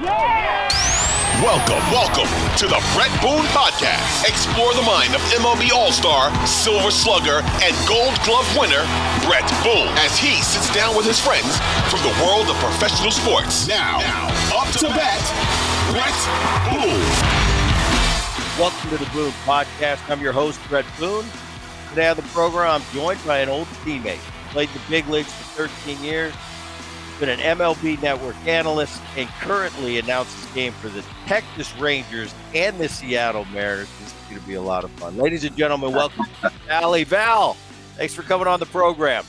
Welcome, welcome to the Bret Boone Podcast. Explore the mind of MLB All Star, Silver Slugger, and Gold Glove winner, Bret Boone, as he sits down with his friends from the world of professional sports. Now, now up to bat, Bret Boone. Welcome to the Boone Podcast. I'm your host, Bret Boone. Today on the program, I'm joined by an old teammate. Played the big leagues for 13 years, been an MLB Network analyst, and currently announces game for the Texas Rangers and the Seattle Mariners. This is going to be a lot of fun. Ladies and gentlemen, welcome to Valle. Val, thanks for coming on the program.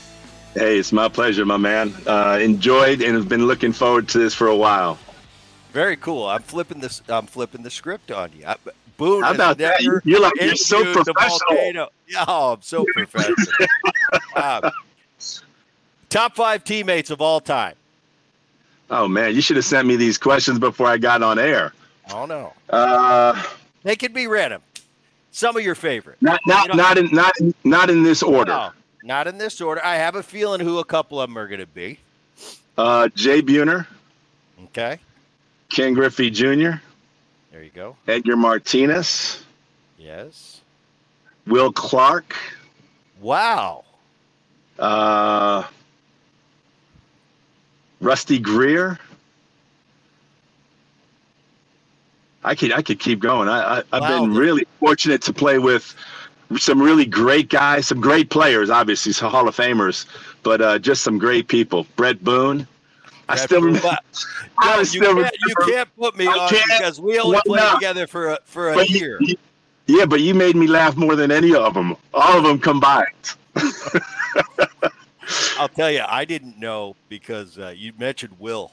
Hey, it's my pleasure, my man. Uh, enjoyed and have been looking forward to this for a while. Very cool. I'm flipping this. I'm flipping the script on you. I, Boone How about that? You're like you're so professional. Yeah, oh, I'm so professional. wow. Top five teammates of all time. Oh man, you should have sent me these questions before I got on air. Oh no. Uh, they could be random. Some of your favorite. Not not not in not not in this order. No, not in this order. I have a feeling who a couple of them are going to be. Uh, Jay Buhner. Okay. Ken Griffey Jr. There you go. Edgar Martinez. Yes. Will Clark. Wow. Uh, Rusty Greer. I could I could keep going. I, I have wow. been really fortunate to play with some really great guys, some great players, obviously, some Hall of Famers, but uh, just some great people. Bret Boone. I still remember. I you, still can't, remember. you can't put me on because we only played together for a, for a but year. You, yeah, but you made me laugh more than any of them. All of them combined. I'll tell you, I didn't know because uh, you mentioned Will,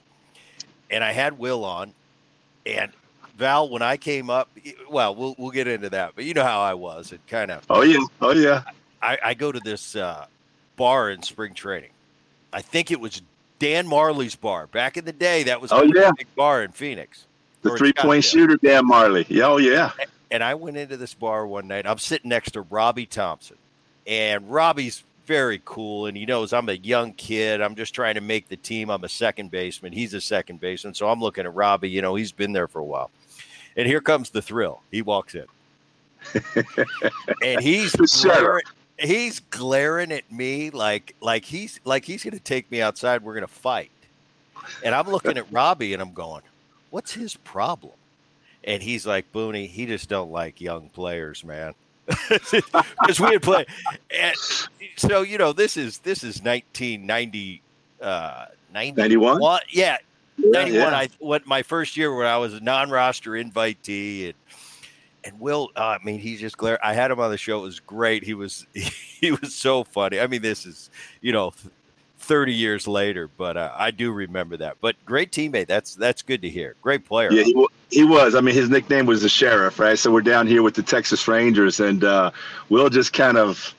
and I had Will on, and Val when I came up. Well, we'll we'll get into that, but you know how I was. It kind of. Oh yeah, oh yeah. I, I go to this uh, bar in spring training. I think it was Dan Majerle's bar back in the day. That was oh yeah, big bar in Phoenix. The three point shooter, Dan Majerle. Yeah, oh yeah. And I went into this bar one night. I'm sitting next to Robby Thompson, and Robby's very cool and he knows I'm a young kid. I'm just trying to make the team. I'm a second baseman. He's a second baseman. So I'm looking at Robby, you know, he's been there for a while. And here comes the thrill. He walks in. and he's glaring, he's glaring at me like like he's like he's gonna take me outside. We're gonna fight. And I'm looking at Robby and I'm going, what's his problem? And he's like, Booney, he just don't like young players, man because we had played. And so you know, this is this is 1990, uh, 91. Yeah, 91. Yeah. I what my first year when I was a non-roster invitee and and Will, uh, I mean, he's just glare. I had him on the show. It was great. He was he was so funny. I mean, this is you know 30 years later, but uh, I do remember that. But great teammate. That's that's good to hear. Great player. Yeah, he, he was. I mean, his nickname was the Sheriff, right? So we're down here with the Texas Rangers, and uh, Will just kind of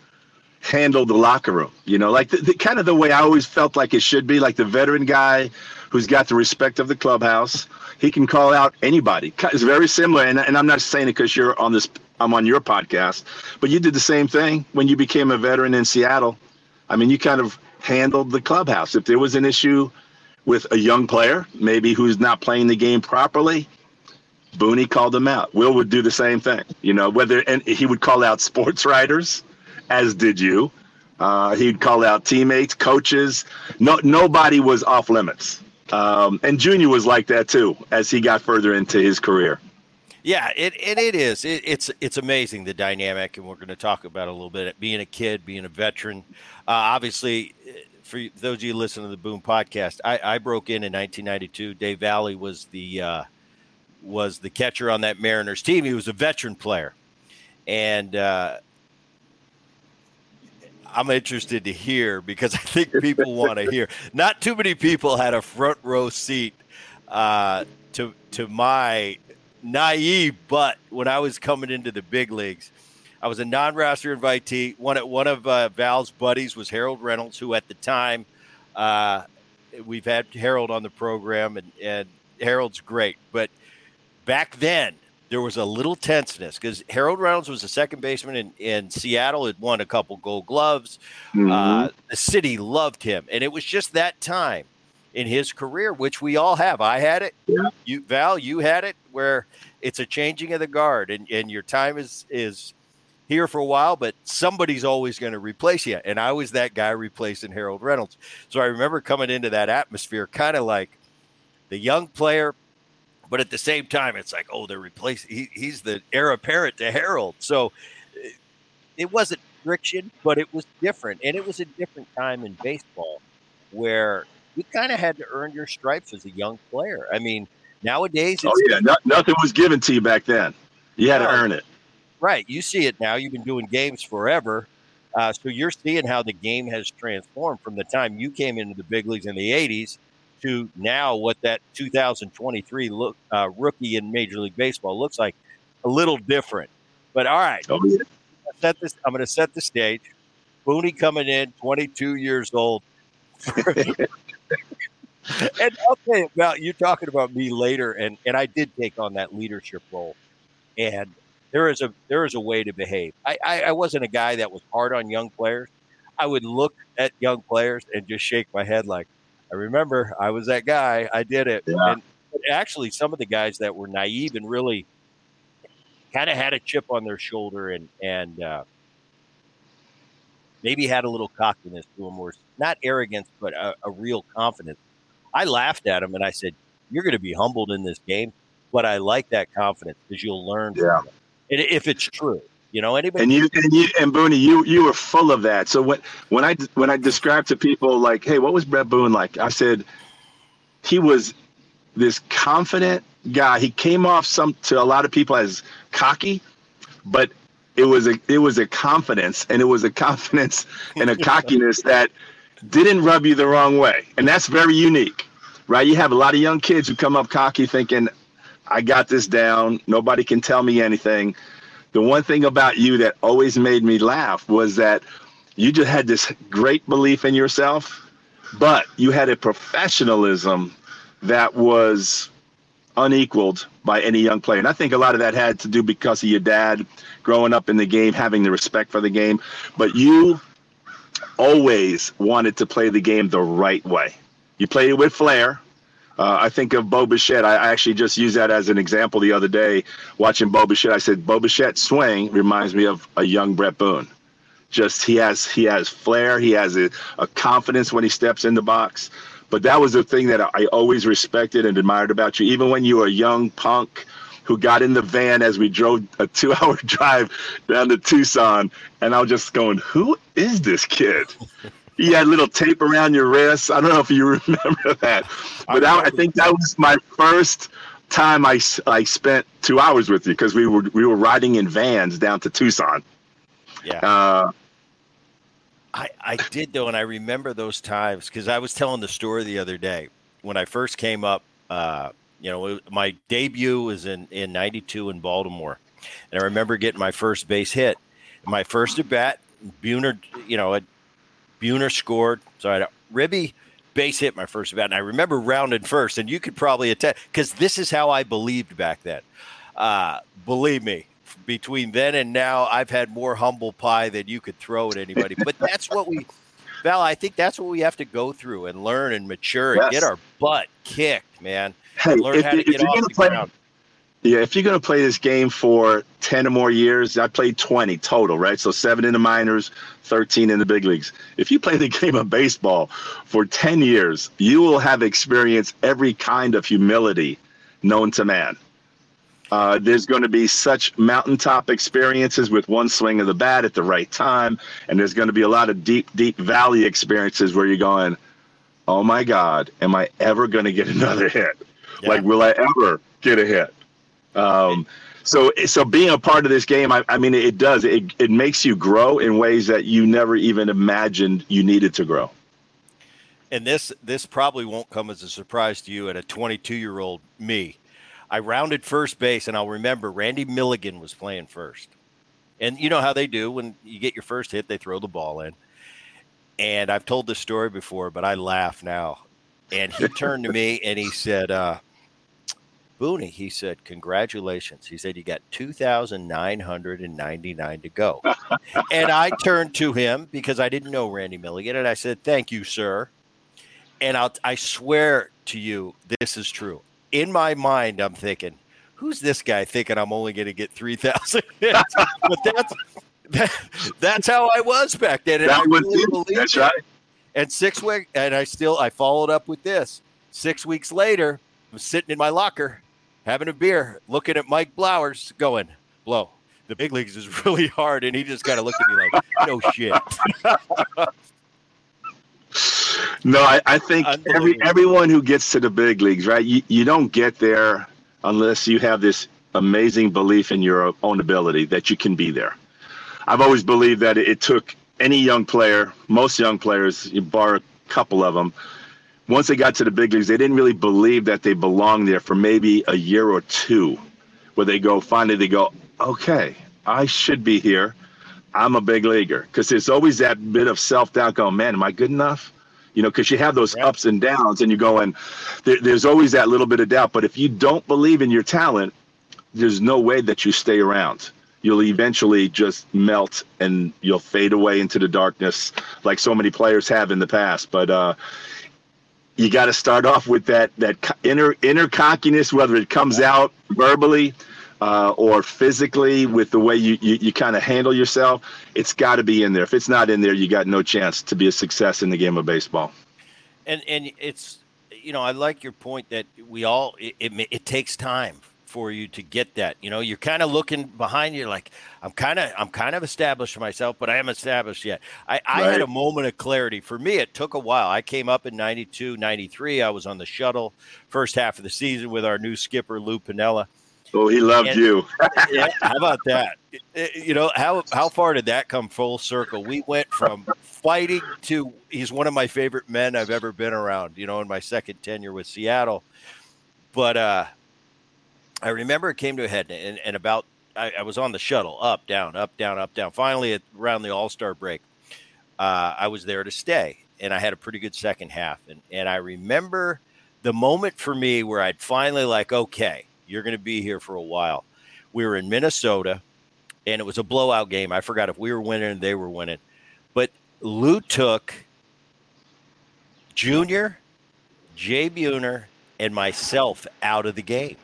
handled the locker room. You know, like the, the, kind of the way I always felt like it should be, like the veteran guy who's got the respect of the clubhouse. He can call out anybody. It's very similar, and, and I'm not saying it because you're on this. I'm on your podcast, but you did the same thing when you became a veteran in Seattle. I mean, you kind of handled the clubhouse. If there was an issue with a young player, maybe who's not playing the game properly, Booney called him out. Will would do the same thing. You know, whether and he would call out sports writers, as did you. Uh, he'd call out teammates, coaches. No, nobody was off limits. Um, and Junior was like that too as he got further into his career. Yeah, it and it is. It, it's it's amazing the dynamic, and we're going to talk about a little bit. Being a kid, being a veteran, uh, obviously, for those of you listening to the Boone podcast, I, I broke in in 1992. Dave Valle was the uh, was the catcher on that Mariners team. He was a veteran player, and uh, I'm interested to hear because I think people want to hear. Not too many people had a front row seat uh, to to my naive, but when I was coming into the big leagues, I was a non-roster invitee. One one of uh, Val's buddies was Harold Reynolds, who at the time uh, we've had Harold on the program, and, and Harold's great. But back then, there was a little tenseness because Harold Reynolds was a second baseman in, in Seattle, had won a couple Gold Gloves. Mm-hmm. Uh, the city loved him, and it was just that time in his career, which we all have. I had it. Yeah. You Val, you had it where it's a changing of the guard and, and your time is is here for a while, but somebody's always going to replace you. And I was that guy replacing Harold Reynolds. So I remember coming into that atmosphere kind of like the young player, but at the same time, it's like, oh, they're replacing. He, he's the heir apparent to Harold. So it wasn't friction, but it was different. And it was a different time in baseball where you kind of had to earn your stripes as a young player. I mean, nowadays, oh yeah, no, nothing was given to you back then. You had to earn it. Right. You see it now. You've been doing games forever. Uh, so you're seeing how the game has transformed from the time you came into the big leagues in the 80s to now what that 2023 look uh, rookie in Major League Baseball looks like. A little different. But all right. Oh, yeah. Set this, I'm going to set the stage. Booney coming in, 22 years old. and okay, well, you're talking about me later, and and I did take on that leadership role, and there is a there is a way to behave. I, I, I wasn't a guy that was hard on young players. I would look at young players and just shake my head like, I remember I was that guy. I did it. Yeah. And actually, some of the guys that were naive and really kind of had a chip on their shoulder and and uh, maybe had a little cockiness to them, or not arrogance, but a, a real confidence. I laughed at him and I said, "You're going to be humbled in this game." But I like that confidence because you'll learn. from Yeah. it. If it's true, you know, anybody. And you and you and Booney, you you were full of that. So when when I when I described to people like, hey, what was Bret Boone like? I said he was this confident guy. He came off some to a lot of people as cocky, but it was a it was a confidence and it was a confidence and a cockiness that didn't rub you the wrong way. And that's very unique. Right? You have a lot of young kids who come up cocky thinking, I got this down. Nobody can tell me anything. The one thing about you that always made me laugh was that you just had this great belief in yourself, but you had a professionalism that was unequaled by any young player. And I think a lot of that had to do because of your dad growing up in the game, having the respect for the game. But you always wanted to play the game the right way. You played it with flair. Uh, I think of Bo Bichette. I I actually just used that as an example the other day watching Bo Bichette. I said Bo Bichette's swing reminds me of a young Bret Boone. Just he has he has flair. He has a, a confidence when he steps in the box. But that was the thing that I always respected and admired about you. Even when you were a young punk who got in the van as we drove a two-hour drive down to Tucson, and I was just going, "Who is this kid?" You had little tape around your wrist. I don't know if you remember that, but I, I think that was my first time I, I spent two hours with you because we were we were riding in vans down to Tucson. yeah. Uh, I, I did though, and I remember those times because I was telling the story the other day when I first came up. Uh, you know, it- my debut was in in '92 in Baltimore, and I remember getting my first base hit. My first at bat, Buhner, you know, a- Buhner scored. So I had a ribby base hit my first at bat, and I remember rounding first. And you could probably attest because this is how I believed back then. Uh, believe me, between then and now, I've had more humble pie than you could throw at anybody. But that's what we, Val. I think that's what we have to go through and learn and mature and Yes. get our butt kicked, man. hey, And learn if, how to if get you're off the play, ground. Yeah, if you're gonna play this game for ten or more years, I played twenty total, right? So seven in the minors, thirteen in the big leagues. If you play the game of baseball for ten years, you will have experienced every kind of humility known to man. Uh, there's going to be such mountaintop experiences with one swing of the bat at the right time, and there's going to be a lot of deep, deep valley experiences where you're going, "Oh my God, am I ever going to get another hit? Yeah. Like, will I ever get a hit?" Um, so, so being a part of this game, I, I mean, it does. It it makes you grow in ways that you never even imagined you needed to grow. and this this probably won't come as a surprise to you at a 22 year old me. I rounded first base, and I'll remember Randy Milligan was playing first. And you know how they do when you get your first hit, they throw the ball in. And I've told this story before, but I laugh now. And he turned to me and he said, uh, Booney, he said, congratulations. He said, you got 2,999 to go. and I turned to him because I didn't know Randy Milligan. And I said, thank you, sir. and I'll, I swear to you, this is true. In my mind, I'm thinking, who's this guy thinking I'm only going to get 3,000 hits? but that's, that, that's how I was back then. And That I was really it. believed That's it. right. And six weeks, and I still, I followed up with this. Six weeks later, I'm sitting in my locker, having a beer, looking at Mike Blowers, going, blow. The big leagues is really hard. And he just kind of looked at me like, no shit. No, I, I think every everyone who gets to the big leagues, right? You, you don't get there unless you have this amazing belief in your own ability that you can be there. I've always believed that it, it took any young player, most young players, you bar a couple of them, once they got to the big leagues, they didn't really believe that they belonged there for maybe a year or two, where they go finally they go, okay, I should be here. I'm a big leaguer because there's always that bit of self doubt going, man, am I good enough? You know, because you have those Right. ups and downs, and you're going, there, there's always that little bit of doubt. But if you don't believe in your talent, there's no way that you stay around. You'll eventually just melt and you'll fade away into the darkness, like so many players have in the past. But uh, you got to start off with that that inner inner cockiness, whether it comes out verbally uh, or physically with the way you you, you kind of handle yourself. It's got to be in there. If it's not in there, you got no chance to be a success in the game of baseball. and and it's you know I like your point that we all it, it, it takes time for you to get that you know you're kind of looking behind you like I'm kind of I'm kind of established myself but I haven't established yet I, I had a moment of clarity for me it took a while I came up in 92 93 I was on the shuttle first half of the season with our new skipper Lou Piniella Oh, he loved And- you. yeah, how about that? It- it- you know how how far did that come full circle? We went from fighting to he's one of my favorite men I've ever been around. You know, in my second tenure with Seattle, but uh, I remember it came to a head, and, and about I, I was on the shuttle, up, down, up, down, up, down. Finally, at, around the All Star break, uh, I was there to stay, and I had a pretty good second half, and and I remember the moment for me where I'd finally like, okay, you're going to be here for a while. We were in Minnesota, and it was a blowout game. I forgot if we were winning or they were winning, but Lou took Junior, Jay Buhner, and myself out of the game.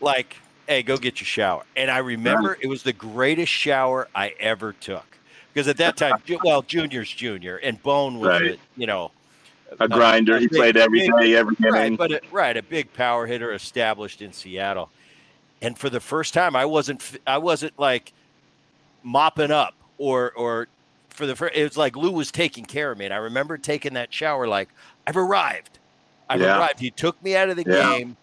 Like, hey, go get your shower. And I remember it was the greatest shower I ever took because at that time, well, Junior's Junior, and Bone was, Right. a, you know, A grinder. He big- played every big- day, every right, inning. but a, right, a big power hitter established in Seattle, and for the first time, I wasn't I wasn't like mopping up or or for the first. It was like Lou was taking care of me, and I remember taking that shower like I've arrived. I've Yeah. arrived. He took me out of the Yeah. game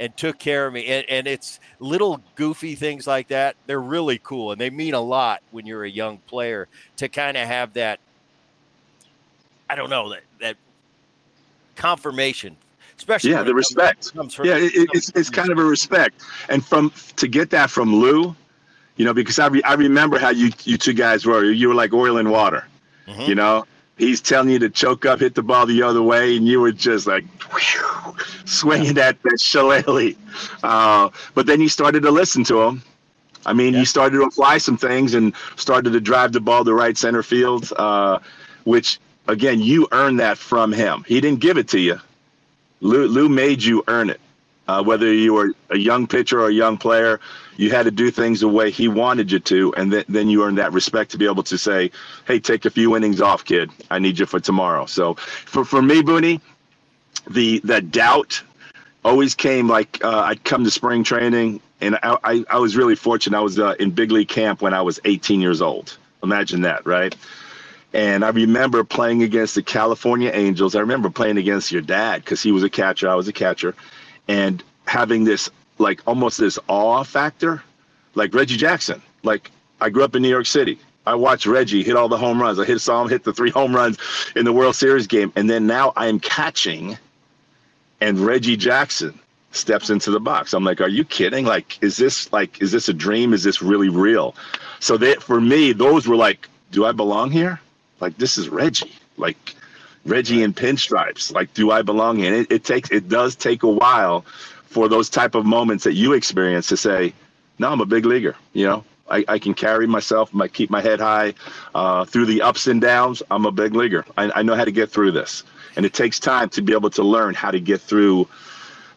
and took care of me, and and it's little goofy things like that. They're really cool, and they mean a lot when you're a young player to kind of have that. I don't know that that confirmation, especially Yeah, the comes- respect. comes from- Yeah, it, it- it's it's kind of a respect, and from to get that from Lou, you know, because I re, I remember how you you two guys were. You were like oil and water. Mhm. You know, he's telling you to choke up, hit the ball the other way, and you were just like whew, swinging that that shillelagh. Uh, but then you started to listen to him. I mean, Yeah. you started to apply some things and started to drive the ball to right center field, uh, which again, you earned that from him. He didn't give it to you. Lou, Lou made you earn it. Uh, whether you were a young pitcher or a young player, you had to do things the way he wanted you to, and then, then you earned that respect to be able to say, "Hey, take a few innings off, kid. I need you for tomorrow." So, for for me, Booney, the the doubt always came like uh, I'd come to spring training, and I, I, I was really fortunate. I was uh, in big league camp when I was 18 years old. Imagine that, right? And I remember playing against the California Angels. I remember playing against your dad because he was a catcher. I was a catcher. And having this, like, almost this awe factor, like Reggie Jackson. Like, I grew up in New York City. I watched Reggie hit all the home runs. I hit, saw him hit the three home runs in the World Series game. And then now I am catching, and Reggie Jackson steps into the box. I'm like, are you kidding? Like, is this like, is this a dream? Is this really real? So that for me, those were like, do I belong here? Like, this is Reggie. Like, Reggie in pinstripes. Like, do I belong in it, it takes, it does take a while for those type of moments that you experience to say, no, I'm a big leaguer. You know, I, I can carry myself, I keep my head high uh, through the ups and downs. I'm a big leaguer. I, I know how to get through this. and it takes time to be able to learn how to get through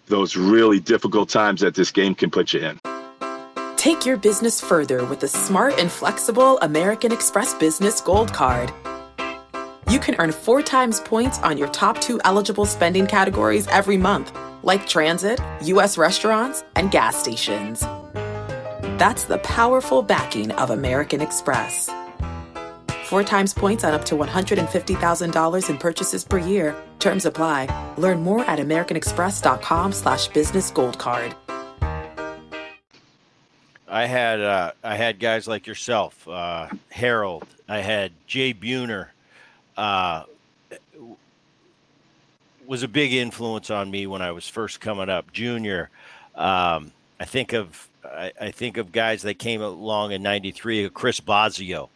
those really difficult times that this game can put you in. Take your business further with the smart and flexible American Express Business Gold Card. You can earn four times points on your top two eligible spending categories every month, like transit, U.S. restaurants, and gas stations. That's the powerful backing of American Express. Four times points on up to $150,000 in purchases per year. Terms apply. Learn more at americanexpress.com slash business gold card. I had uh, I had guys like yourself, uh, Harold. I had Jay Buhner. Uh, was a big influence on me when I was first coming up. Junior, um, I think of I, I, think of guys that came along in '93. Chris Bosio,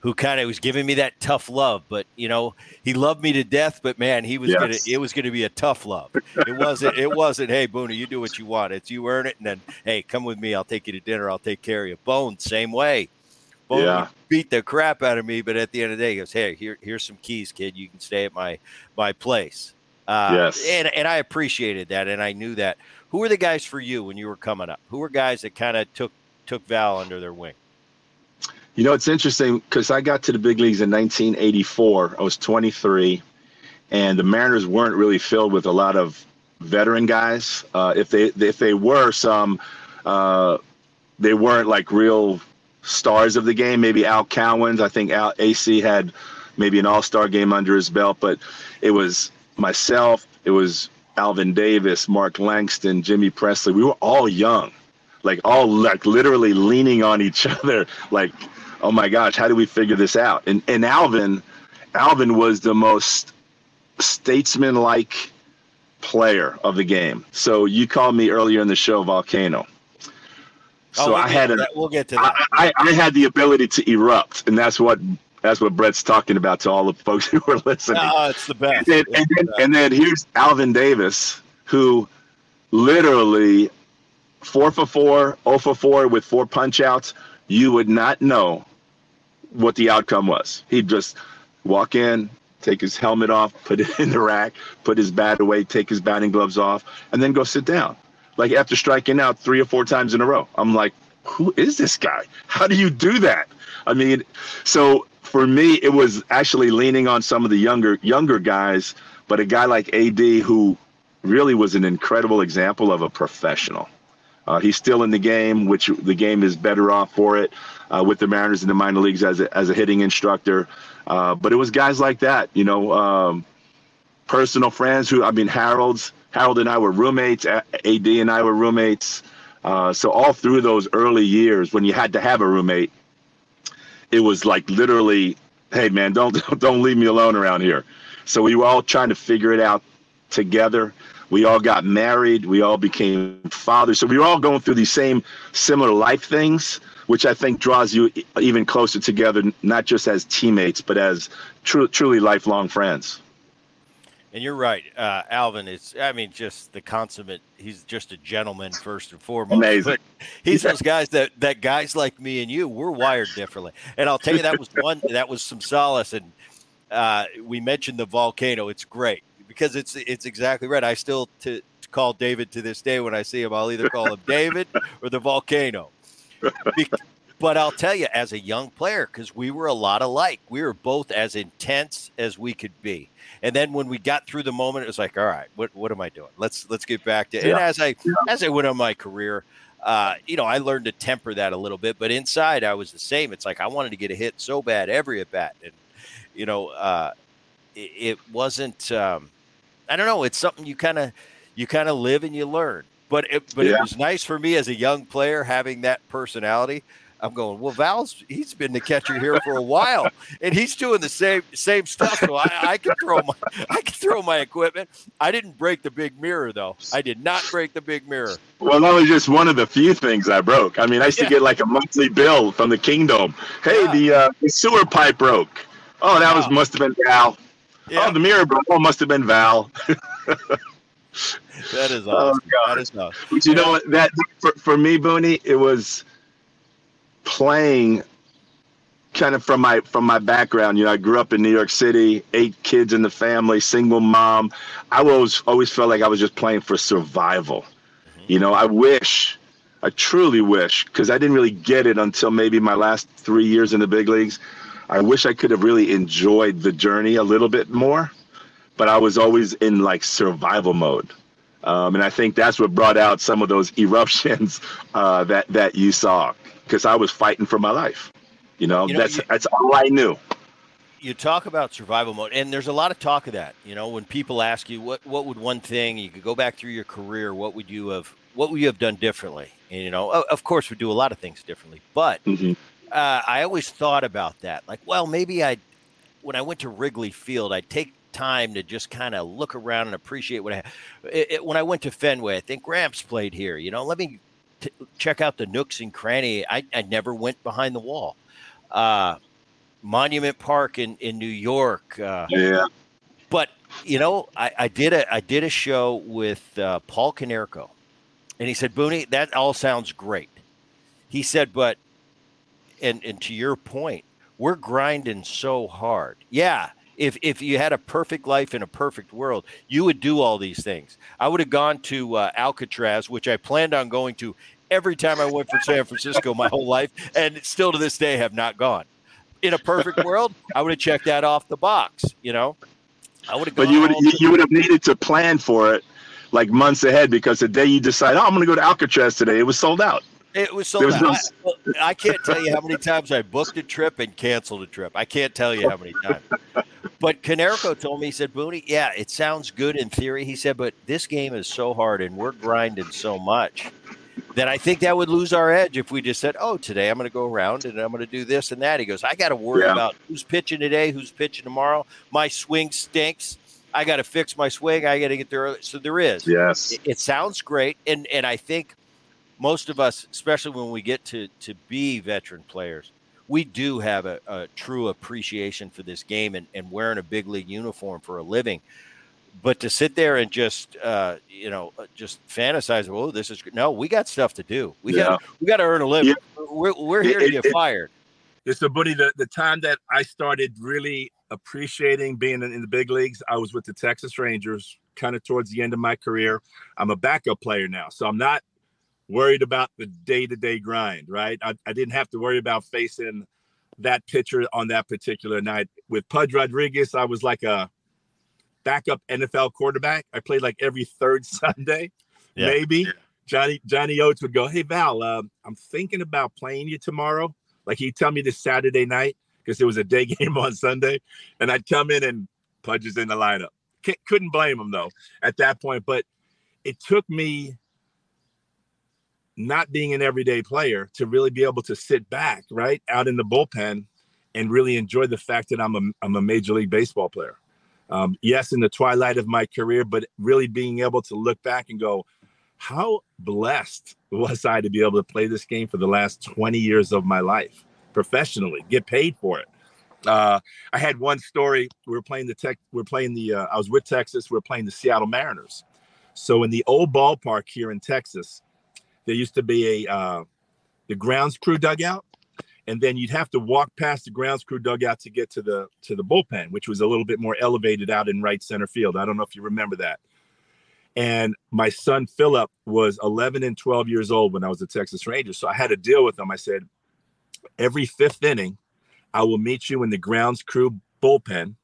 who kind of was giving me that tough love. But you know, he loved me to death. But man, he was yes. gonna it was gonna be a tough love. It wasn't it wasn't. Hey, Booney, you do what you want. It's you earn it, and then hey, come with me. I'll take you to dinner. I'll take care of you. Bone, same way. Yeah. beat the crap out of me, but at the end of the day, he goes, "Hey, here here's some keys, kid. You can stay at my my place." Uh, yes, and and I appreciated that, and I knew that. Who were the guys for you when you were coming up? Who were guys that kind of took took Val under their wing? You know, it's interesting because I got to the big leagues in 1984. I was 23, and the Mariners weren't really filled with a lot of veteran guys. Uh, if they if they were some, uh, they weren't like real stars of the game. Maybe Al Cowens. I think Al AC had maybe an All Star game under his belt, but it was myself. It was Alvin Davis, Mark Langston, Jimmy Presley. We were all young, like all like literally leaning on each other, like oh my gosh, how do we figure this out? And and Alvin, Alvin was the most statesman-like player of the game. So you called me earlier in the show volcano. Oh, so oh, we'll I had a, we'll get to that. I, I, had the ability to erupt, and that's what that's what Bret's talking about to all the folks who are listening. Oh, it's the best. And then, and then, and then here's Alvin Davis, who literally four for four, oh for four with four punch outs. You would not know what the outcome was. He'd just walk in, take his helmet off, put it in the rack, put his bat away, take his batting gloves off, and then go sit down. Like after striking out three or four times in a row. I'm like, who is this guy? How do you do that? I mean, so for me, it was actually leaning on some of the younger younger guys, but a guy like AD who really was an incredible example of a professional. Uh, he's still in the game, which the game is better off for it uh, with the Mariners in the minor leagues as a, as a hitting instructor. Uh, but it was guys like that, you know, um, personal friends who, I mean, Harold's, Harold and I were roommates, AD and I were roommates. Uh, so all through those early years when you had to have a roommate, it was like literally, hey man, don't don't leave me alone around here. So we were all trying to figure it out together. We all got married. We all became fathers. So we were all going through these same similar life things which I think draws you even closer together, not just as teammates, but as tr- truly lifelong friends. And you're right, uh, Alvin is. I mean, just the consummate. He's just a gentleman first and foremost. Amazing. But he's those guys that that guys like me and you, we're wired differently. And I'll tell you, that was one. that was some solace. And uh, we mentioned the volcano. It's great because it's it's exactly right. I still to, to call David to this day when I see him. I'll either call him David or the volcano but I'll tell you, as a young player, because we were a lot alike, we were both as intense as we could be. And then when we got through the moment, it was like, all right, what what am I doing? Let's let's get back to. Yeah. And as I yeah. as I went on my career, uh, you know, I learned to temper that a little bit. But inside, I was the same. It's like I wanted to get a hit so bad every at bat, and you know, uh, it, it, wasn't. Um, I don't know. It's something you kind of you kind of live and you learn. But it, but yeah. it was nice for me as a young player having that personality. I'm going, well, Val's he's been the catcher here for a while, and he's doing the same same stuff. So I, I can throw my I can throw my equipment. I didn't break the big mirror though. I did not break the big mirror. Well, that was just one of the few things I broke. I mean, I used yeah. to get like a monthly bill from the Kingdome. Hey, yeah. the, uh, the sewer pipe broke. Oh, that wow. was must have been Val. Yeah. Oh, the mirror broke. Oh, must have been Val. that is oh, awesome. Oh, God. that is awesome. But you know what? That for, for me, Booney, it was playing kind of from my from my background, you know, I grew up in New York City, eight kids in the family, single mom. I always always felt like I was just playing for survival. You know, I wish, I truly wish, because I didn't really get it until maybe my last three years in the big leagues. I wish I could have really enjoyed the journey a little bit more, but I was always in like survival mode. Um, and I think that's what brought out some of those eruptions uh, that that you saw, because I was fighting for my life. You know, you know that's you, that's all I knew. You talk about survival mode, and there's a lot of talk of that. You know, when people ask you what what would one thing you could go back through your career, what would you have what would you have done differently? And you know, of course, we do a lot of things differently, but mm-hmm. uh, I always thought about that. Like, well, maybe I, when I went to Wrigley Field, I'd take time to just kind of look around and appreciate what I. It, it, when I went to Fenway, I think Gramps played here. You know, let me check out the nooks and cranny. I, I never went behind the wall uh, Monument Park in in New York. Uh, yeah. But you know, I, I, did a I did a show with uh, Paul Konerko, and he said, "Booney, that all sounds great." He said, "But," and and to your point, we're grinding so hard. Yeah, if if you had a perfect life in a perfect world, you would do all these things. I would have gone to uh, Alcatraz, which I planned on going to every time I went for San Francisco my whole life, and still to this day have not gone. In a perfect world, I would have checked that off the box. You know, I would have. But you would you would have needed to plan for it like months ahead because the day you decide, oh, I'm going to go to Alcatraz today, it was sold out. It was sold was out. No... I, I can't tell you how many times I booked a trip and canceled a trip. I can't tell you how many times. But Konerko told me, he said, Booney, yeah, it sounds good in theory. He said, but this game is so hard and we're grinding so much then I think that would lose our edge if we just said, "Oh, today I'm going to go around and I'm going to do this and that." He goes, "I got to worry yeah. about who's pitching today, who's pitching tomorrow. My swing stinks. I got to fix my swing. I got to get there." Early. So there is. Yes. It, it, sounds great, and and I think most of us, especially when we get to to be veteran players, we do have a, a true appreciation for this game and, and wearing a big league uniform for a living but to sit there and just uh, you know uh, just fantasize oh this is no we got stuff to do. We yeah. got we got to earn a living. Yeah. we're, we're here it, to get it, fired. It's a buddy the, the time that i started really appreciating being in, in the big leagues i was with the texas rangers kind of towards the end of my career. I'm a backup player now so i'm not worried about the day-to-day grind right? I, I didn't have to worry about facing that pitcher on that particular night. With pudge rodriguez i was like a backup NFL quarterback. I played like every third Sunday, yeah. maybe. Johnny Johnny Oates would go, "Hey Val, uh, I'm thinking about playing you tomorrow." Like he'd tell me this Saturday night because it was a day game on Sunday, and I'd come in and Pudge's in the lineup. C- couldn't blame him though at that point, but it took me not being an everyday player to really be able to sit back right out in the bullpen and really enjoy the fact that I'm a, I'm a major league baseball player um, yes, in the twilight of my career, but really being able to look back and go, how blessed was I to be able to play this game for the last 20 years of my life professionally, get paid for it. Uh, I had one story. We were playing the tech. We are playing the. Uh, I was with Texas. We are playing the Seattle Mariners. So in the old ballpark here in Texas, there used to be a uh, the grounds crew dugout, and then you'd have to walk past the grounds crew dugout to get to the to the bullpen, which was a little bit more elevated out in right center field. I don't know if you remember that. And my son Philip was 11 and 12 years old when I was a Texas Ranger, so I had to deal with him. I said, every fifth inning, I will meet you in the grounds crew bullpen.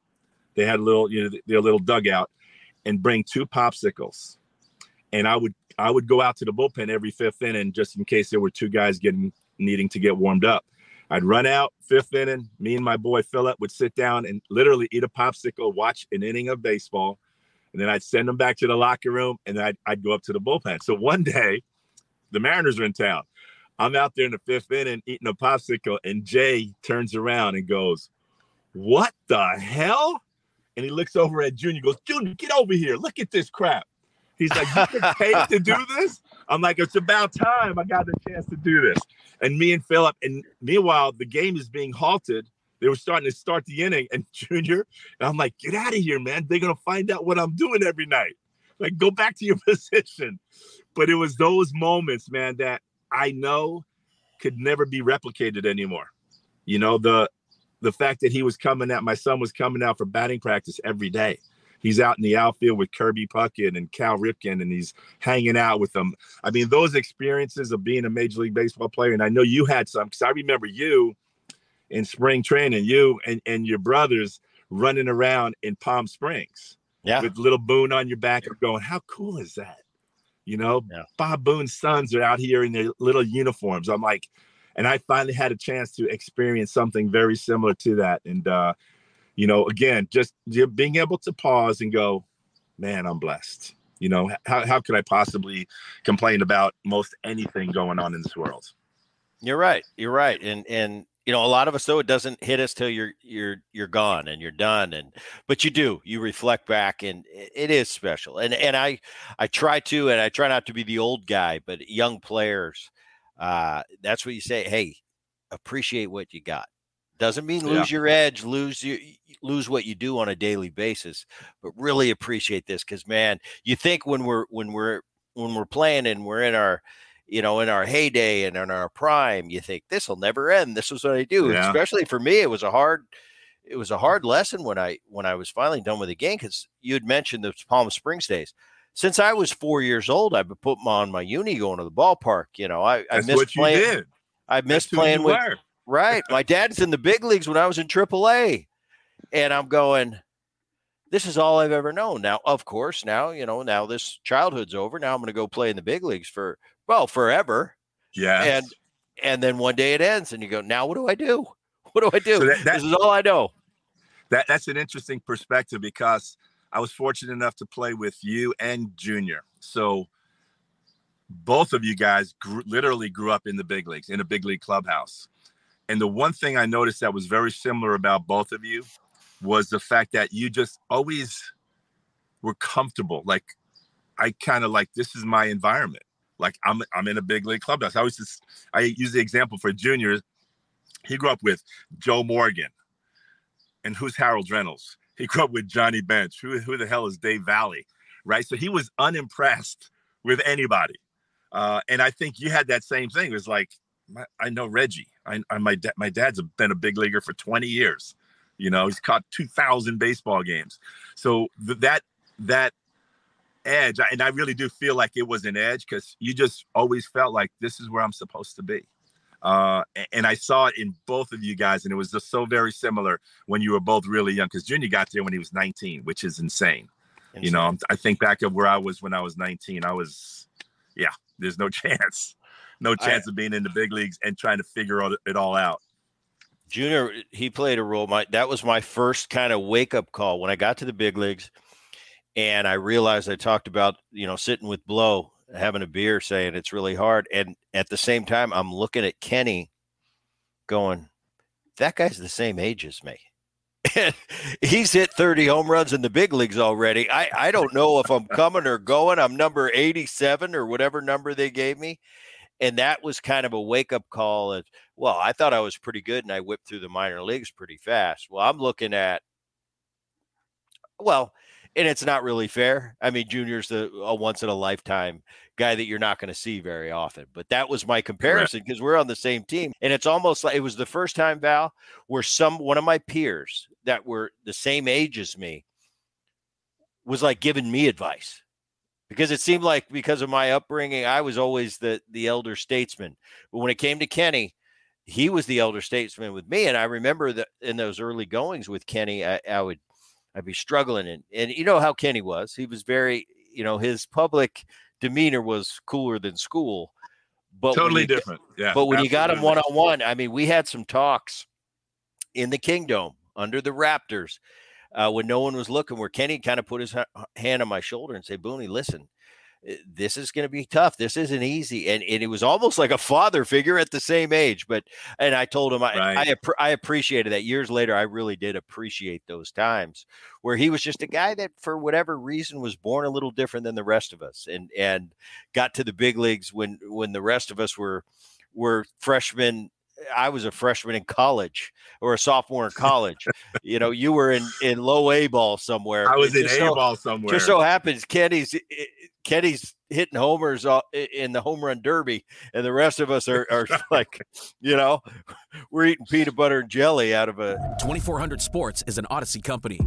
They had a little, you know, their little dugout, and bring two popsicles. And I would I would go out to the bullpen every fifth inning just in case there were two guys getting needing to get warmed up. I'd run out fifth inning. Me and my boy Philip would sit down and literally eat a popsicle, watch an inning of baseball, and then I'd send them back to the locker room, and I'd, I'd go up to the bullpen. So one day, the Mariners are in town. I'm out there in the fifth inning eating a popsicle, and Jay turns around and goes, "What the hell?" And he looks over at Junior, goes, "Junior, get over here! Look at this crap." He's like, "You get paid to do this?" I'm like, "It's about time I got the chance to do this." and me and Philip. And meanwhile, the game is being halted. They were starting to start the inning, and Junior, and I'm like, get out of here, man. They're gonna find out what I'm doing every night. Like, go back to your position. But it was those moments, man, that I know could never be replicated anymore. You know, the the fact that he was coming out, my son was coming out for batting practice every day. He's out in the outfield with Kirby Puckett and Cal Ripken, and he's hanging out with them. I mean, those experiences of being a Major League Baseball player, and I know you had some because I remember you in spring training, you and, and your brothers running around in Palm Springs Yeah. with little Boone on your back and going, How cool is that? You know, Yeah. Bob Boone's sons are out here in their little uniforms. I'm like, and I finally had a chance to experience something very similar to that. And uh, you know, again, just being able to pause and go, man, I'm blessed. You know, how how could I possibly complain about most anything going on in this world? You're right. You're right. And and you know, a lot of us though it doesn't hit us till you're you're you're gone and you're done. And but you do. You reflect back, and it is special. And and I I try to, and I try not to be the old guy, but young players, uh, that's what you say. Hey, appreciate what you got. Doesn't mean Yeah. lose your edge, lose you lose what you do on a daily basis, but really appreciate this because man, you think when we're when we're when we're playing and we're in our you know, in our heyday and in our prime, you think this will never end. This is what I do. Yeah. Especially for me, it was a hard, it was a hard lesson when I when I was finally done with the game because you had mentioned the Palm Springs days. Since I was four years old, I've been putting on my uni going to the ballpark. You know, I, I missed playing. I missed who playing with were. Right. My dad's in the big leagues when I was in AAA, and I'm going. This is all I've ever known. Now, of course, now you know. Now this childhood's over. Now I'm going to go play in the big leagues for well forever Yeah. and and then one day it ends and you go now what do i do what do i do So that- that- this is all i know that that's an interesting perspective because I was fortunate enough to play with you and Junior. So both of you guys grew, literally grew up in the big leagues in a big league clubhouse. And the one thing I noticed that was very similar about both of you was the fact that you just always were comfortable. Like I kind of like this is my environment. Like I'm I'm in a big league clubhouse. I always just I use the example for Junior. He grew up with Joe Morgan, and who's Harold Reynolds? He grew up with Johnny Bench. Who, who the hell is Dave Valle? Right. So he was unimpressed with anybody. Uh, and I think you had that same thing. It was like, I know Reggie. I, I my, da- my dad's been a big leaguer for 20 years. You know, he's caught 2,000 baseball games. So th- that, that edge, and I really do feel like it was an edge because you just always felt like this is where I'm supposed to be. Uh, and I saw it in both of you guys, and it was just so very similar when you were both really young. Because Junior got there when he was 19, which is insane. You know, I think back of where I was when I was 19. I was, yeah, there's no chance, no I- chance of being in the big leagues and trying to figure it all out. junior he played a role. My that was my first kind of wake up call when i got to the big leagues and i realized i talked about you know sitting with blow having a beer saying it's really hard. And at the same time i'm looking at kenny going that guy's the same age as me. And he's hit 30 home runs in the big leagues already. I i don't know if i'm coming or going. I'm number 87 or whatever number they gave me and that was kind of a wake up call of well, I thought I was pretty good and I whipped through the minor leagues pretty fast. Well, I'm looking at, well, and it's not really fair. I mean, Junior's the a once in a lifetime guy that you're not going to see very often. But that was my comparison because we're on the same team, and it's almost like it was the first time, Val, where some one of my peers that were the same age as me was like giving me advice because it seemed like because of my upbringing, I was always the the elder statesman. But when it came to Kenny, he was the elder statesman with me. And I remember that in those early goings with Kenny, I, I would I'd be struggling and and you know how Kenny was. He was very, you know, his public demeanor was cooler than school. But totally you different. Yeah. but when you got him one on one, I mean, we had some talks in the Kingdome under the Raptors uh, when no one was looking, where Kenny kind of put his ha- hand on my shoulder and say, "Booney, listen, eh, this is going to be tough. This isn't easy." And, and it was almost like a father figure at the same age. But and I told him I I, Right. I appreciated that. Years later, I really did appreciate those times where he was just a guy that, for whatever reason, was born a little different than the rest of us, and and got to the big leagues when when the rest of us were were freshmen I was a freshman in college or a sophomore in college. you know, you were in in low A ball somewhere. I was It in just A so- ball somewhere. Just so happens Kenny's Kenny's hitting homers uh, in the home run derby, and the rest of us are, are like, you know, we're eating peanut butter and jelly out of a 2400 Sports is an Audacy company.